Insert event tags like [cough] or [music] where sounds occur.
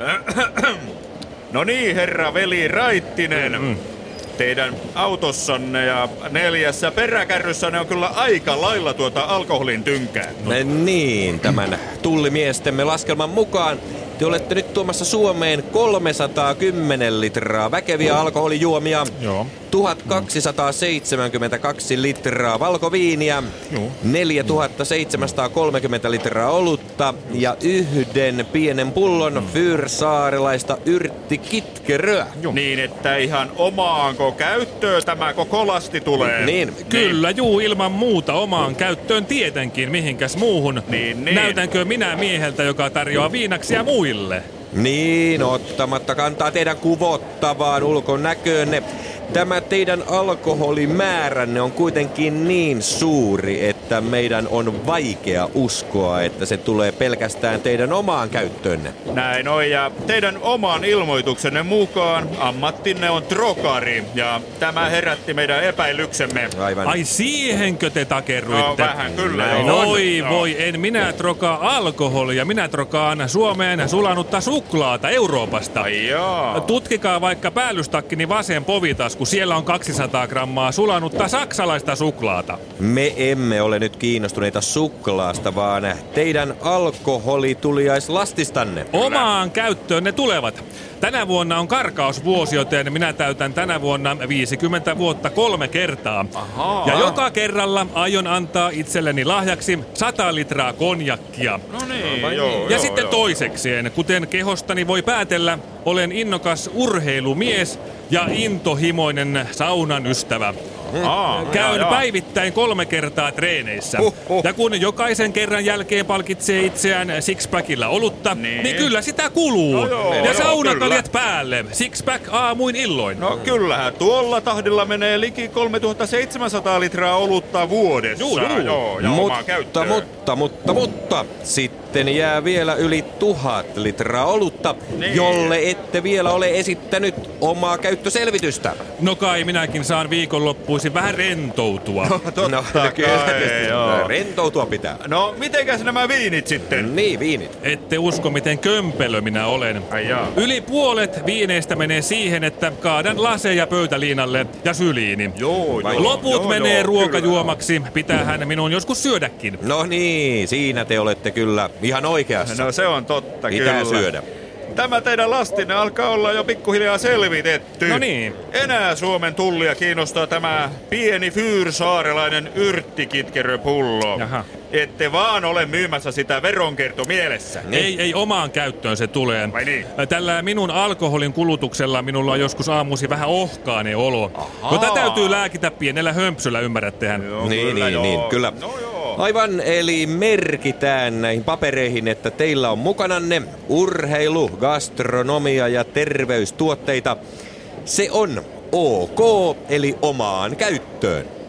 [coughs] No niin, herra veli Raittinen. Mm-hmm. Teidän autossanne ja neljässä peräkärryssänne on kyllä aika lailla tuota alkoholin tynkää. No. Niin, tämän tullimiestemme laskelman mukaan te olette nyt tuomassa Suomeen 310 litraa väkeviä alkoholijuomia, Joo. 1272 litraa valkoviiniä, 4730 litraa olutta ja yhden pienen pullon fyrsaarelaista yrttikitkeröä. Niin, että ihan omaanko käyttöön tämä koko lasti tulee. Niin, Kyllä, juu, ilman muuta omaan käyttöön tietenkin, mihinkäs muuhun. Niin, niin. Näytänkö minä mieheltä, joka tarjoaa viinaksia muille? Ville. Niin, ottamatta kantaa teidän kuvottavaan ulkonäköönne. Tämä teidän alkoholimääränne on kuitenkin niin suuri, että meidän on vaikea uskoa, että se tulee pelkästään teidän omaan käyttöönne. Näin on, ja teidän oman ilmoituksenne mukaan ammattinne on trokari, ja tämä herätti meidän epäilyksemme. Aivan. Ai siihenkö te takerruitte? No, vähän kyllä, Näin joo. Voi voi, en minä trokaa alkoholia, minä trokaan Suomeen sulanutta suklaata Euroopasta. Ai jaa. Tutkikaa vaikka päällystakkini vasen povitasku, siellä on 200 grammaa sulanutta saksalaista suklaata. Me emme ole nyt kiinnostuneita suklaasta, vaan teidän alkoholituliaislastistanne. Omaan käyttöön ne tulevat. Tänä vuonna on karkausvuosi, joten minä täytän tänä vuonna 50 vuotta kolme kertaa. Ahaa. Ja joka kerralla aion antaa itselleni lahjaksi 100 litraa konjakkia. No niin, joo, Ja joo, sitten joo. toisekseen, kuten kehostani voi päätellä, olen innokas urheilumies ja intohimoinen saunan ystävä. Aa, Käyn jaa, jaa. päivittäin kolme kertaa treeneissä. Huhhuh. Ja kun jokaisen kerran jälkeen palkitsee itseään sixpackilla olutta, niin, Niin. kyllä sitä kuluu. No joo, ja joo, saunakaljat kyllä. päälle. Sixpack aamuin illoin. No kyllähän tuolla tahdilla menee liki 3700 litraa olutta vuodessa. Juu, juu. joo ja Mutta, mutta, mutta, mutta, sitten jää vielä yli tuhat litraa olutta, Niin. jolle ette vielä ole esittänyt omaa käyttöselvitystä. No kai minäkin saan viikonloppuisin vähän rentoutua. [laughs] Totta no, kai, joo. rentoutua pitää. No, mitenkäs nämä viinit sitten? Niin, viinit. Ette usko, miten kömpelö minä olen. Ai jaa. Yli puolet viineistä menee siihen, että kaadan laseja pöytäliinalle ja syliini. Joo, Vai- joo, Loput joo, menee joo, ruokajuomaksi. Pitäähän minun joskus syödäkin. No niin, siinä te olette kyllä ihan oikeassa. kyllä. No se on totta, Pitää kyllä. syödä. Tämä teidän lastinne alkaa olla jo pikkuhiljaa selvitetty. No niin. Enää Suomen tullia kiinnostaa tämä pieni fyyrsaarelainen yrttikitkeröpullo. Jaha. Ette vaan ole myymässä sitä veronkierto mielessä. Niin. Ei, ei omaan käyttöön se tulee. Vai niin? Tällä minun alkoholin kulutuksella minulla on joskus aamusi vähän ohkainen olo. Jota täytyy lääkitä pienellä hömpsyllä, ymmärrättehän. Joo, niin, kyllä, niin, joo. niin, kyllä. No joo. Aivan, eli merkitään näihin papereihin, että teillä on mukananne urheilu, gastronomia ja terveystuotteita. Se on OK, eli omaan käyttöön.